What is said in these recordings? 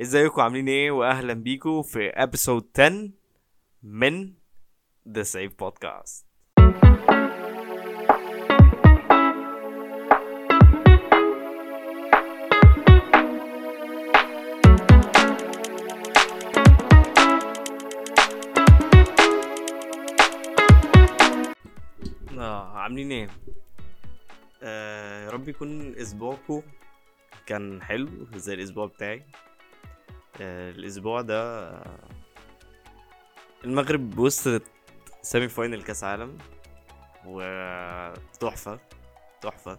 ازيكم؟ عاملين إيه؟ واهلا بيكم في episode 10 من the safe podcast آه عاملين إيه؟ آه يا رب يكون أسبوعكم كان حلو زي الأسبوع بتاعي. الأسبوع ده آه، المغرب وصلت semi final كأس عالم وتحفة تحفة.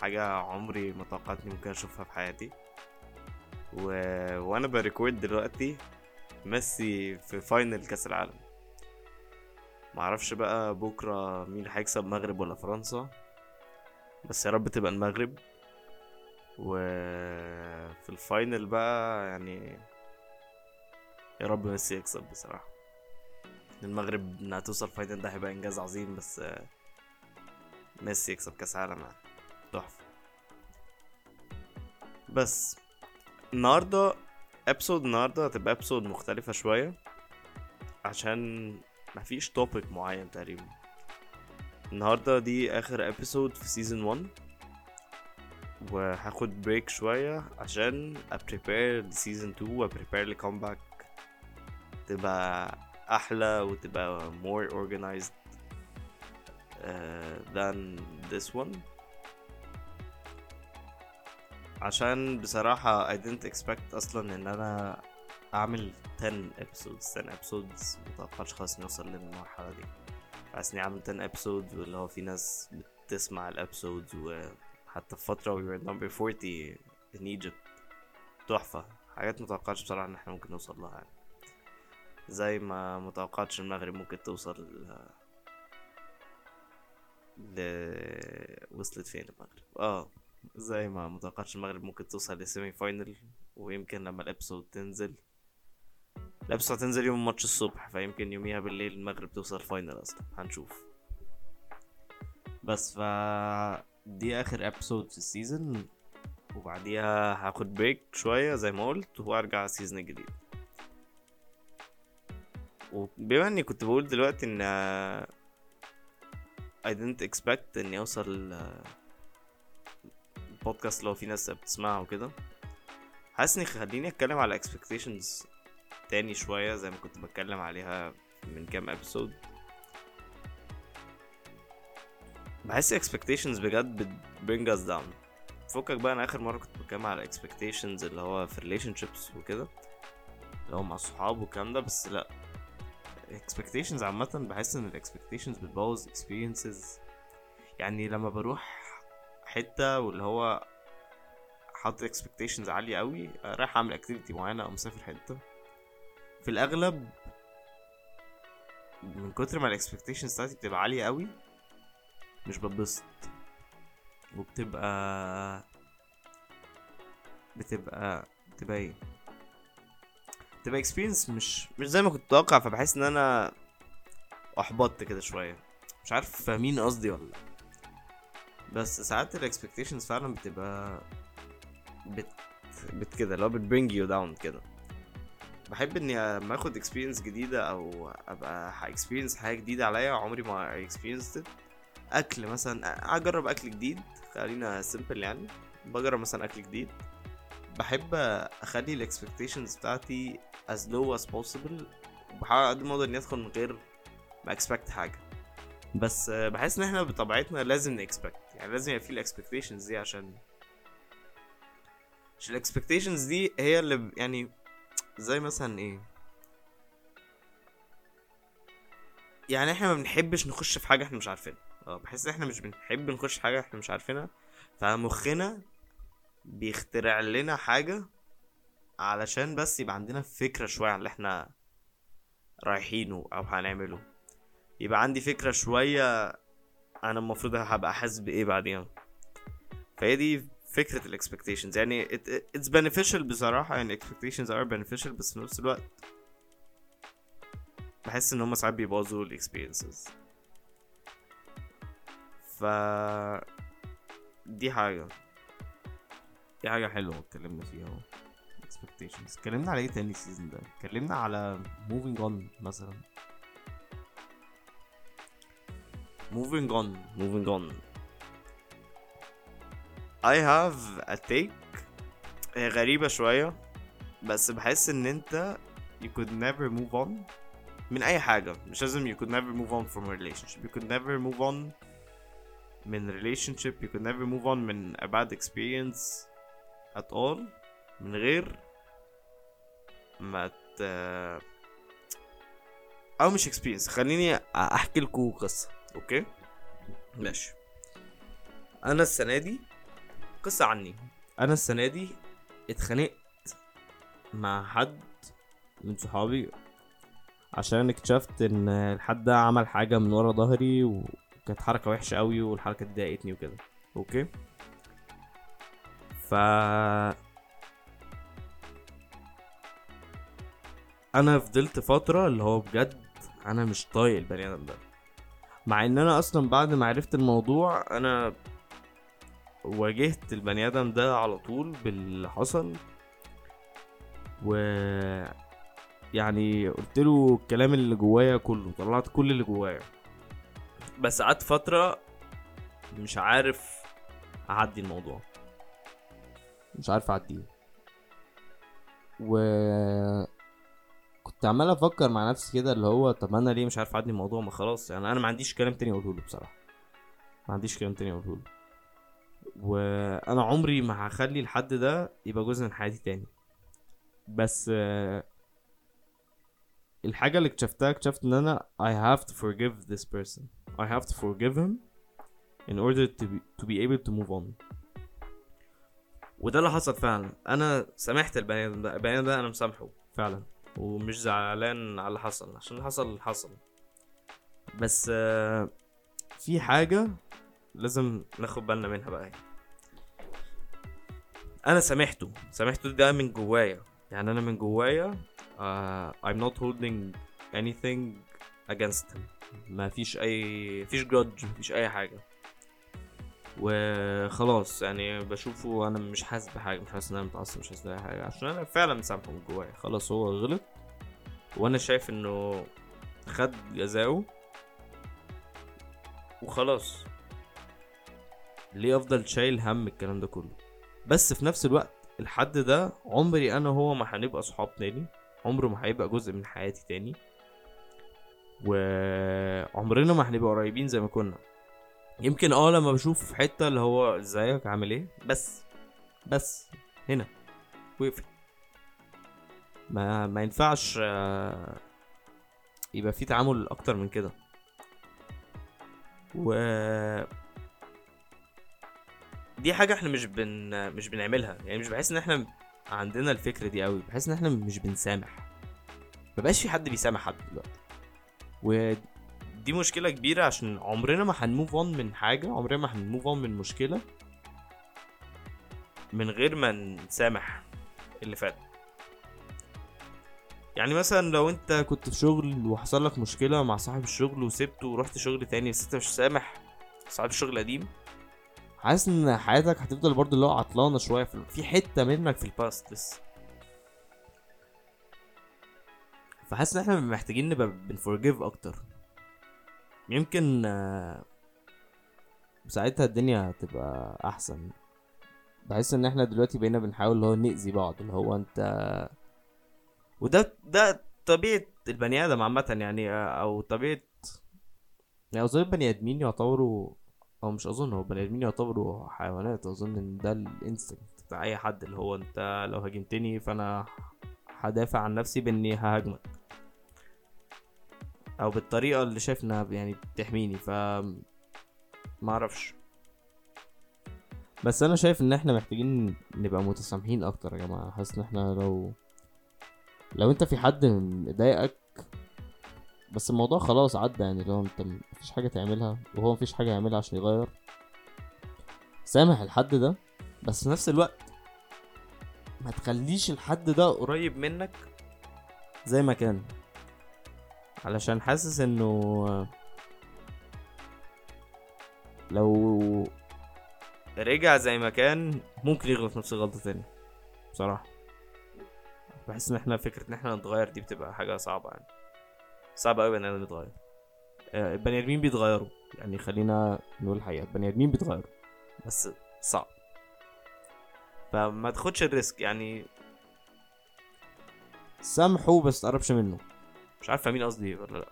حاجة عمري ما توقعت ممكن أشوفها في حياتي. و... وأنا ب record دلوقتي ميسي في final كأس العالم. معرفش بقى بكرة مين هيكسب مغرب ولا فرنسا بس يا رب تبقى المغرب. وفي ال final بقى يعني يا رب ميسي يكسب بصراحة. المغرب إنها توصل final ده هيبقى إنجاز عظيم بس ميسي يكسب كأس عالم يعني. تحفة. بس النهاردة episode النهاردة هتبقى episode مختلفة شوية عشان مفيش topic معين تقريبا. النهاردة دي آخر episode في season 1 وهاخد break شوية عشان a prepare ل season 2 وا prepare ل comeback تبقى أحلى وتبقى more organized uh, than this one. عشان بصراحة I didn't expect أصلا إن أنا أعمل 10 episodes 10 episodes. متوقعش خالص نوصل للمرحلة دي. حاسس إني أعمل 10 episodes واللي هو في ناس بتسمع ال episodes وحتى في فترة we were number 40 in Egypt. تحفة. حاجات متوقعش بصراحة إن إحنا ممكن نوصل لها يعني. زي ما متوقعتش المغرب ممكن توصل ل... ل... وصلت فين المغرب؟ آه زي ما متوقعتش المغرب ممكن توصل لل semi-final ويمكن لما ال episode تنزل. ال episode تنزل يوم ماتش الصبح فيمكن يوميها بالليل المغرب توصل final أصلا. هنشوف. بس ف دي آخر episode في ال season وبعديها هاخد break شوية زي ما قلت وأرجع ال season الجديد وبما إني كنت بقول دلوقتي إن I didn't expect اني اوصل البودكاست لو في ناس بتسمعها وكده. حاسس إني خليني أتكلم على expectations تاني شوية زي ما كنت بتكلم عليها من كام ابيسود بحس expectations بجد بت bring us down. فكك بقى أنا آخر مرة كنت بتكلم على expectations اللي هو في relationships وكده اللي هو مع الصحاب والكلام ده بس لأ. expectations عامة بحس إن ال expectations بتبوظ experiences. يعني لما بروح حتة واللي هو حاطط expectations عالية قوي رايح أعمل activity معينة أو مسافر حتة في الأغلب من كتر ما ال expectations بتاعتي بتبقى عالية قوي مش بتبسط. وبتبقى بتبقى بتبقى إيه؟ تبقى اكسبيرينس مش مش زي ما كنت متوقع فبحس إن أنا أحبطت كده شوية. مش عارف فاهمين قصدي ولا لأ. بس ساعات ال expectations فعلا بتبقى بت بت كده اللي هو بت bring you down كده. بحب إني لما آخد experience جديدة أو أبقى experience حاجة جديدة عليا عمري ما experience أكل مثلا أجرب أكل جديد. خلينا simple يعني. بجرب مثلا أكل جديد. بحب أخلي ال expectations بتاعتي as low as possible. وبحاول قد ما أقدر إني أدخل من غير ما expect حاجة. بس بحس إن إحنا بطبيعتنا لازم ن expect يعني لازم يبقى في ال expectations دي عشان عشان ال expectations دي هي اللي يعني زي مثلا إيه؟ يعني إحنا ما بنحبش نخش في حاجة إحنا مش عارفينها. آه بحس إن إحنا مش بنحب نخش حاجة إحنا مش عارفينها. فمخنا بيخترع لنا حاجة علشان بس يبقى عندنا فكرة شوية عن اللي إحنا رايحينه أو هنعمله. يبقى عندي فكرة شوية أنا المفروض هبقى حاسس بإيه بعدين فهي دي فكرة ال expectations. يعني it's beneficial بصراحة يعني expectations are beneficial بس في نفس الوقت بحس إن هما ساعات بيبوظوا ال experiences. ف دي حاجة دي حاجة حلوة اتكلمنا فيها اهو expectations اتكلمنا على إيه تاني السيزون ده اتكلمنا على moving on مثلا moving on moving on I have a take هي غريبة شوية بس بحس ان انت you could never move on من اي حاجة مش لازم you could never move on from a relationship you could never move on من relationship you could never move on من a bad experience at all. من غير ما ت أو مش experience. خليني أحكي لكم قصة أوكي؟ ماشي. أنا السنة دي قصة عني. أنا السنة دي اتخانقت مع حد من صحابي عشان اكتشفت إن الحد ده عمل حاجة من ورا ظهري وكانت حركة وحشة قوي والحركة دي ضايقتني وكده. أوكي؟ ف أنا فضلت فترة اللي هو بجد أنا مش طايق البني آدم ده. مع إن أنا أصلا بعد ما عرفت الموضوع أنا واجهت البني آدم ده على طول باللي حصل و يعني قلت له الكلام اللي جوايا كله طلعت كل اللي جوايا. بس قعدت فترة مش عارف أعدي الموضوع. مش عارف أعديه. و كنت عمال أفكر مع نفسي كده اللي هو طب أنا ليه مش عارف أعدي الموضوع؟ ما خلاص يعني أنا ما عنديش كلام تاني أقوله له بصراحة. ما عنديش كلام تاني أقوله له. وأنا عمري ما هخلي الحد ده يبقى جزء من حياتي تاني. بس الحاجة اللي اكتشفتها اكتشفت إن أنا I have to forgive this person. I have to forgive him in order to be, to be able to move on. وده اللي حصل فعلا. أنا سامحت البني آدم ده. البني آدم ده أنا مسامحه. فعلا. ومش زعلان على اللي حصل. عشان اللي حصل حصل. بس آه، في حاجة لازم ناخد بالنا منها بقى. أنا سامحته سامحته ده من جوايا. يعني أنا من جوايا uh, I'm not holding anything against him. ما فيش اي فيش جادج مفيش أي حاجة. وخلاص يعني بشوفه أنا مش حاسس بحاجة مش حاسس إن أنا متعصب مش حاسس باي حاجة. عشان أنا فعلا مسامحه من جوايا. خلاص هو غلط. وأنا شايف إنه خد جزاؤه. وخلاص. ليه افضل شايل هم الكلام ده كله. بس في نفس الوقت الحد ده عمري أنا وهو ما هنبقى صحاب تاني. عمره ما هيبقى جزء من حياتي تاني. وعمرنا ما هنبقى قريبين زي ما كنا. يمكن آه لما بشوفه في حتة اللي هو إزيك عامل إيه؟ بس بس هنا. وقفت ما ما ينفعش آه، يبقى في تعامل أكتر من كده. و دي حاجة إحنا مش بن مش بنعملها. يعني مش بحس إن إحنا عندنا الفكرة دي قوي بحس إن إحنا مش بنسامح. مبقاش في حد بيسامح حد دلوقتي. ودي مشكلة كبيرة عشان عمرنا ما هن move on من حاجة عمرنا ما هن move on من مشكلة من غير ما نسامح اللي فات. يعني مثلا لو أنت كنت في شغل وحصل لك مشكلة مع صاحب الشغل وسبته ورحت شغل تاني بس أنت مش سامح صاحب الشغل القديم حاسس إن حياتك هتفضل برضه اللي هو عطلانة شوية في حتة منك في الباست لسه فحاسس إن إحنا محتاجين نبقى بنفورجيف أكتر. يمكن آه، ساعتها الدنيا هتبقى أحسن. بحس إن إحنا دلوقتي بقينا بنحاول اللي هو نأذي بعض اللي هو أنت وده ده طبيعة البني آدم عامة يعني آه، أو طبيعة يعني اظن البني آدمين يعتبروا أو مش أظن هو بني آدمين يعتبروا حيوانات أظن إن ده الإنستنكت بتاع أي حد اللي هو أنت لو هاجمتني فأنا هدافع عن نفسي بإني ههاجمك. أو بالطريقة اللي شايف انها يعني بتحميني ف ما أعرفش. بس أنا شايف إن إحنا محتاجين نبقى متسامحين أكتر يا جماعة. حاسس إن إحنا لو لو أنت في حد مضايقك بس الموضوع خلاص عدى يعني لو انت مفيش حاجة تعملها وهو مفيش حاجة يعملها عشان يغير. سامح الحد ده بس في نفس الوقت ما تخليش الحد ده قريب منك زي ما كان. علشان حاسس انه لو رجع زي ما كان ممكن يغلط نفس الغلطة تاني. بصراحة. بحس إن إحنا فكرة إن إحنا نتغير دي بتبقى حاجة صعبة يعني. صعب قوي إن إحنا نتغير آه، البني آدمين بيتغيروا. يعني خلينا نقول الحقيقة البني آدمين بيتغيروا. بس صعب. فما تاخدش ال risk يعني سامحه بس تقربش منه. مش عارف فاهمين قصدي إيه ولا لأ.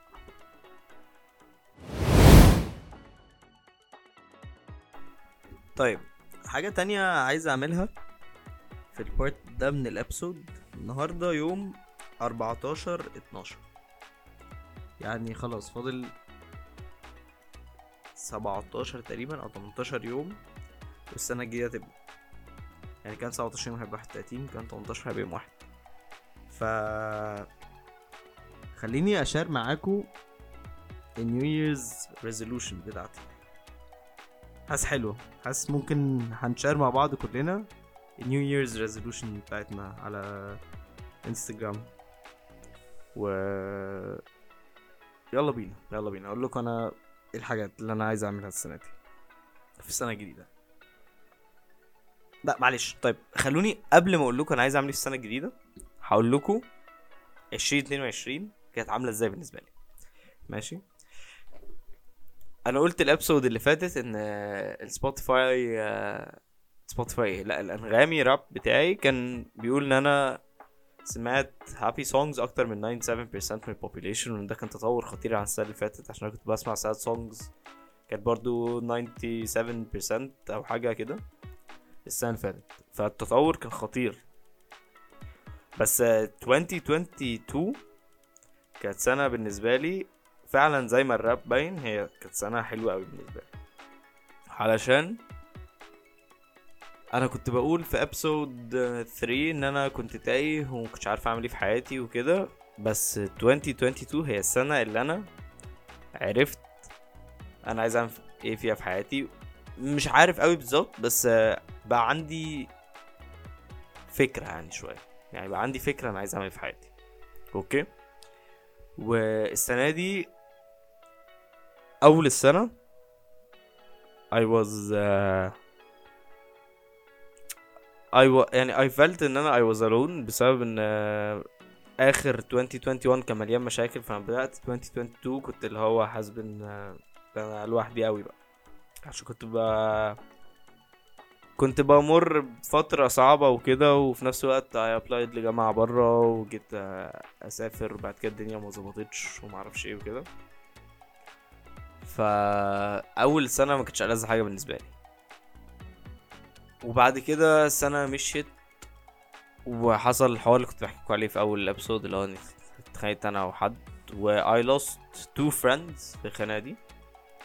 طيب حاجة تانية عايز أعملها في ال part ده من ال episode. النهاردة يوم 14 12 يعني خلاص فاضل 17 تقريبا أو 18 يوم والسنة الجديدة تبدأ. يعني كان 17 يوم هيبقى 31 كان 18 هيبقى يوم واحد. ف خليني أ share معاكم ال New Year's resolution بتاعتي. حاسس حلو. حاسس ممكن هن share مع بعض كلنا ال New Year's resolution بتاعتنا على انستجرام و يلا بينا يلا بينا. أقول لكم أنا إيه الحاجات اللي أنا عايز أعملها السنة دي. في السنة الجديده لا معلش. طيب خلوني قبل ما أقول لكم أنا عايز أعمل إيه في السنة الجديده هقول لكم 2022 كانت عاملة إزاي بالنسبة لي. ماشي؟ أنا قلت ال episode اللي فاتت إن ال Spotify Spotify لا الأنغامي wrap بتاعي كان بيقول إن أنا سمعت happy songs أكتر من 97% من ال population وإن ده كان تطور خطير عن السنة اللي فاتت عشان أنا كنت بسمع sad songs كانت برضو 97% أو حاجة كده السنة اللي فاتت. فالتطور كان خطير. بس 2022 كانت سنة بالنسبة لي فعلا زي ما الراب باين هي كانت سنة حلوة قوي بالنسبة لي. علشان أنا كنت بقول في ابسود 3 إن أنا كنت تايه ومكنتش عارف أعمل إيه في حياتي وكده بس 2022 هي السنة اللي أنا عرفت أنا عايز أعمل إيه فيها في حياتي. مش عارف قوي بالظبط بس بقى عندي فكرة يعني شوية. يعني بقى عندي فكرة أنا عايز أعمل إيه في حياتي. أوكي؟ والسنة دي أول السنة I was uh, I w... يعني I felt إن أنا I was alone بسبب إن آخر 2021 كان مليان مشاكل فأنا بدأت 2022 كنت اللي هو حاسب إن أنا لوحدي قوي بقى. عشان كنت ب كنت بمر بفترة صعبة وكده وفي نفس الوقت I applied لجامعة برا وجيت أسافر بعد كده الدنيا ما ظبطتش ومعرفش إيه وكده. فأول سنة ما كانتش ألذ حاجة بالنسبة لي. وبعد كده السنة مشيت وحصل الحوار اللي كنت بحكيكوا عليه في أول الابسود اللي هو اني اتخانقت أنا وحد و I lost two friends في الخناقة دي.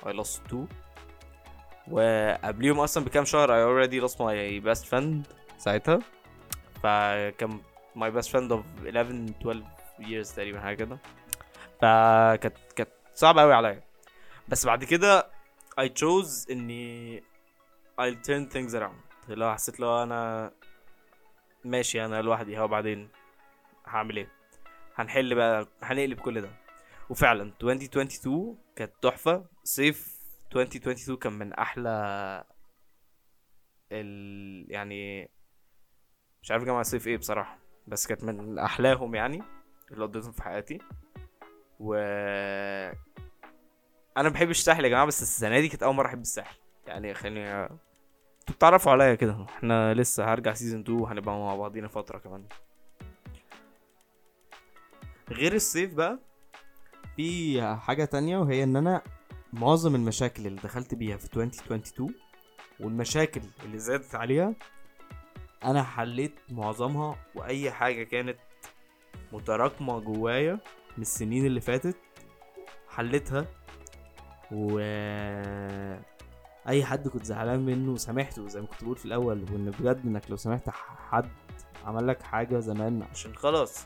I lost two. وقبليهم أصلا بكام شهر I already lost my best friend ساعتها. فكان my best friend of 11 12 years تقريبا حاجة كده. فكانت كانت صعبة أوي عليا. بس بعد كده I chose إني I'll turn things around. اللي هو حسيت لو أنا ماشي أنا لوحدي هو بعدين هعمل إيه؟ هنحل بقى هنقلب كل ده. وفعلا 2022 كانت تحفة. صيف 2022 كان من أحلى ال يعني مش عارف جامعة صيف إيه بصراحة بس كانت من أحلاهم يعني اللي قضيتهم في حياتي. و أنا بحب الساحل يا جماعة بس السنة دي كانت أول مرة أحب الساحل. يعني خليني أنتوا بتعرفوا عليا كده إحنا لسه هرجع سيزون 2 وهنبقى مع بعضينا فترة كمان. غير الصيف بقى في حاجة تانية وهي إن أنا معظم المشاكل اللي دخلت بيها في 2022 والمشاكل اللي زادت عليها أنا حليت معظمها وأي حاجة كانت متراكمة جوايا من السنين اللي فاتت حلتها و أي حد كنت زعلان منه سامحته زي ما كنت بقول في الأول وإن بجد إنك لو سامحت حد عمل لك حاجة زمان عشان خلاص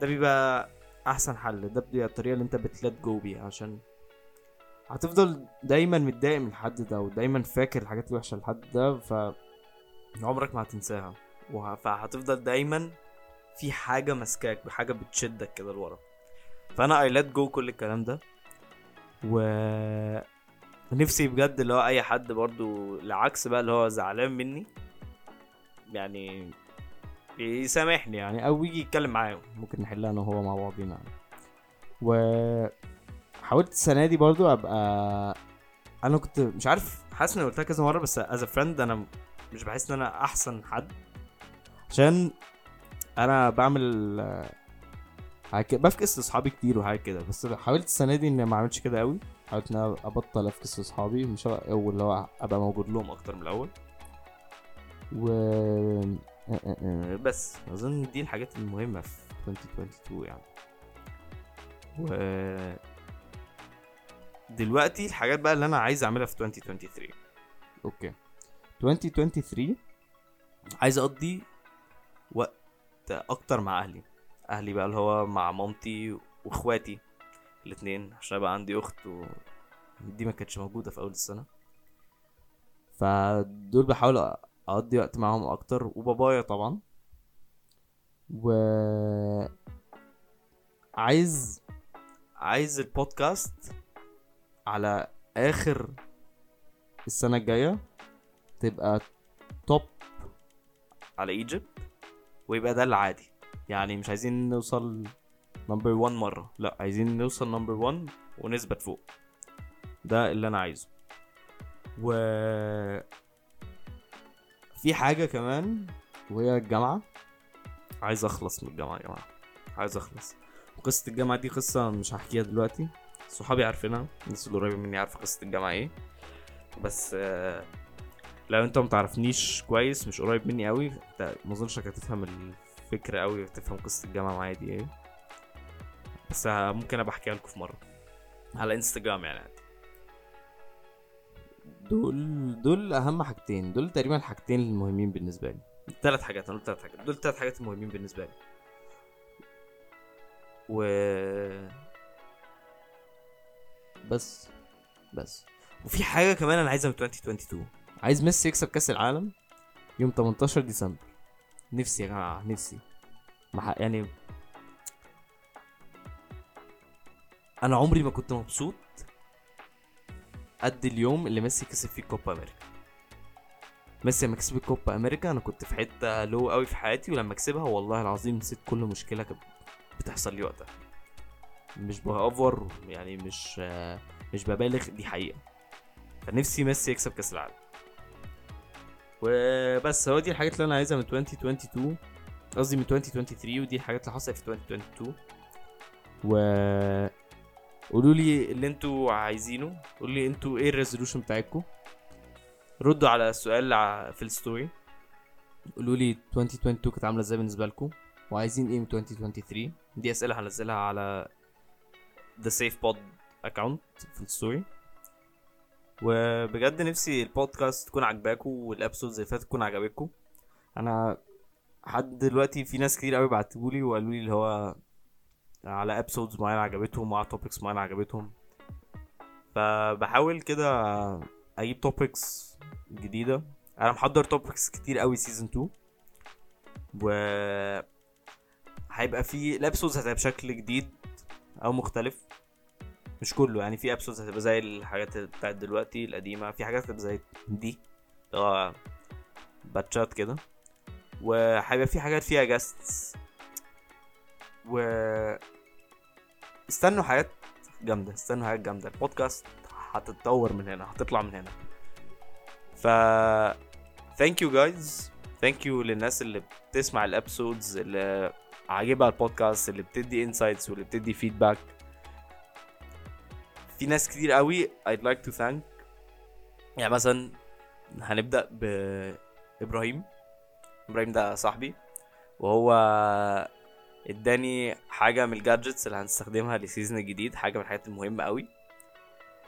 ده بيبقى أحسن حل. ده بيبقى الطريقة اللي أنت بتلات جو بيها عشان هتفضل دايما متضايق من الحد ده ودايما فاكر الحاجات الوحشة للحد ده ف عمرك ما هتنساها. فهتفضل دايما في حاجة ماسكاك بحاجة بتشدك كده لورا. فأنا اي ليت جو كل الكلام ده. و نفسي بجد اللي هو أي حد برضو العكس بقى اللي هو زعلان مني. يعني يسامحني يعني أو يجي يتكلم معايا ممكن نحلها أنا وهو مع بعضينا يعني. و حاولت السنة دي برضو أبقى أنا كنت مش عارف حاسس إني قلتها كذا مرة بس as a friend أنا مش بحس إن أنا أحسن حد. عشان أنا بعمل ب fix لأصحابي كتير وحاجات كده بس حاولت السنة دي إني ما اعملش كده قوي حاولت إن أنا أبطل أ fix لاصحابي مش هبقى- أو اللي هو أبقى موجود لهم أكتر من الأول. و آه، بس أظن دي الحاجات المهمة في 2022 يعني. و دلوقتي الحاجات بقى اللي أنا عايز أعملها في 2023 أوكي. 2023 عايز أقضي وقت أكتر مع أهلي. أهلي بقى اللي هو مع مامتي وإخواتي. الاتنين عشان بقى عندي أخت و... دي ما كانتش موجودة في أول السنة. فدول بحاول أقضي وقت معاهم أكتر وبابايا طبعا. و عايز عايز البودكاست على آخر السنة الجاية تبقى top على Egypt ويبقى ده العادي. يعني مش عايزين نوصل number 1 مرة. لا عايزين نوصل number 1 ونثبت فوق. ده اللي أنا عايزه. و في حاجة كمان. وهي الجامعة؟ عايز أخلص من الجامعة يا جماعة. عايز أخلص. قصة الجامعة دي قصة مش هحكيها دلوقتي. صحابي عارفينها. الناس اللي قريبة مني عارفة قصة الجامعة إيه. بس آه، لو أنت متعرفنيش كويس مش قريب مني قوي مظنش إنك هتفهم الفكرة قوي وتفهم قصة الجامعة معايا دي إيه. بس ممكن أبقى أحكيها لكم في مرة. على إنستجرام يعني عادي. دول دول أهم حاجتين. دول تقريبا الحاجتين المهمين بالنسبة لي. ثلاث حاجات أنا قلت ثلاث حاجات. دول ثلاث حاجات المهمين بالنسبة لي. و بس بس. وفي حاجة كمان أنا عايزها من 2022 عايز ميسي يكسب كأس العالم يوم 18 ديسمبر. نفسي يا جماعة نفسي. مح... يعني أنا عمري ما كنت مبسوط قد اليوم اللي ميسي كسب فيه كوبا أمريكا. ميسي لما كسب كوبا أمريكا أنا كنت في حتة لو قوي في حياتي ولما كسبها والله العظيم نسيت كل مشكلة كانت بتحصل لي وقتها. مش بأوفر يعني مش مش ببالغ دي حقيقة. فنفسي ميسي يكسب كأس العالم. وبس هو دي الحاجات اللي أنا عايزها من 2022 قصدي من 2023 ودي الحاجات اللي حصلت في 2022 و قولوا لي اللي أنتوا عايزينه. قولوا لي أنتوا إيه ال resolution بتاعتكم. ردوا على السؤال في ال story قولوا لي 2022 كانت عاملة إزاي بالنسبة لكم. وعايزين إيه من 2023 دي أسئلة هنزلها على The Safe Pod account في ال story وبجد نفسي البودكاست تكون عجباكم وال episodes اللي فاتت تكون عجبتكم. أنا لحد دلوقتي في ناس كتير قوي بعتولي وقالوا لي اللي هو على episodes معينة عجبتهم وعلى topics معينة عجبتهم. فبحاول كده أجيب topics جديدة. أنا محضر topics كتير قوي season 2 و هيبقى في ال episodes هتبقى بشكل جديد أو مختلف. مش كله يعني في episodes هتبقى زي الحاجات بتاعت دلوقتي القديمة في حاجات هتبقى زي دي هو patches كده. وهيبقى في حاجات فيها guests و استنوا حاجات جامدة استنوا حاجات جامدة. البودكاست هتتطور من هنا هتطلع من هنا. ف thank you guys thank you للناس اللي بتسمع ال episodes اللي عاجبها البودكاست اللي بتدي insights واللي بتدي feedback في ناس كتير قوي I'd like to thank. يعني مثلا هنبدأ بإبراهيم إبراهيم ده صاحبي وهو اداني حاجة من ال gadgets اللي هنستخدمها لل season الجديد حاجة من الحاجات المهمة قوي.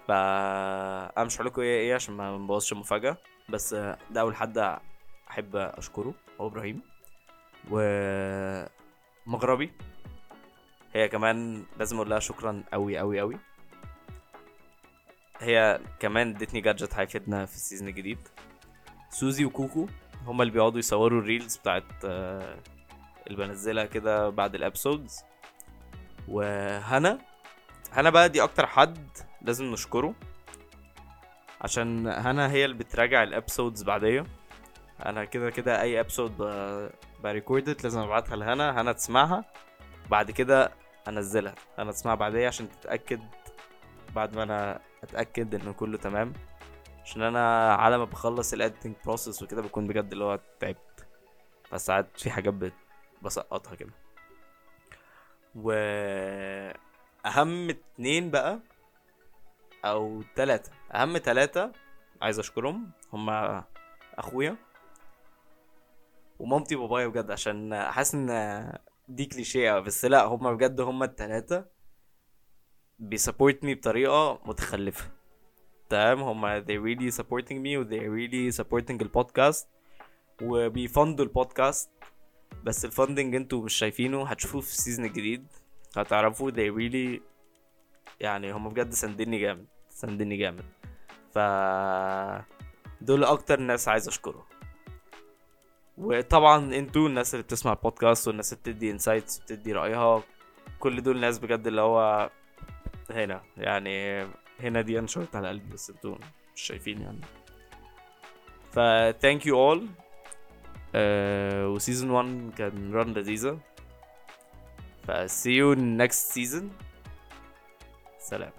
ف أنا مش لكم إيه إيه عشان ما نبوظش المفاجأة بس ده أول حد أحب أشكره هو إبراهيم. و مغربي هي كمان لازم أقول لها شكرا قوي قوي قوي. هي كمان ادتني gadget هيفيدنا في ال season الجديد. سوزي وكوكو هما اللي بيقعدوا يصوروا ال reels بتاعت اللي بنزلها كده بعد ال episodes وهنا هنا بقى دي أكتر حد لازم نشكره. عشان هنا هي اللي بتراجع ال episodes بعدية. أنا كده كده أي episode ب record it لازم أبعتها لهنا. هنا تسمعها. بعد كده أنزلها. هنا تسمعها بعديها عشان تتأكد بعد ما أنا أتأكد إن كله تمام. عشان أنا على ما بخلص ال editing process وكده بكون بجد اللي هو تعبت. فساعات في حاجات بت- بسقطها كده. و أهم اتنين بقى أو تلاتة. أهم تلاتة عايز أشكرهم. هما أخويا ومامتي وبابايا بجد عشان حاسس إن دي كليشيه بس لأ هما بجد هما التلاتة بي support me بطريقة متخلفة. تمام؟ هما they really supporting me و they really supporting البودكاست وبي fund وا البودكاست. بس ال funding أنتوا مش شايفينه هتشوفوه في ال season الجديد. هتعرفوا they really يعني هما بجد ساندني جامد ساندني جامد. ف دول أكتر ناس عايز اشكرهم وطبعا أنتوا الناس اللي بتسمع البودكاست والناس اللي بتدي انسايتس بتدي رأيها كل دول ناس بجد اللي هو هنا. يعني هنا دي أنا شويت على قلبي بس أنتوا مش شايفين يعني. ف thank you all. وسيزون 1 كان ران لذيذة ف see you next season سلام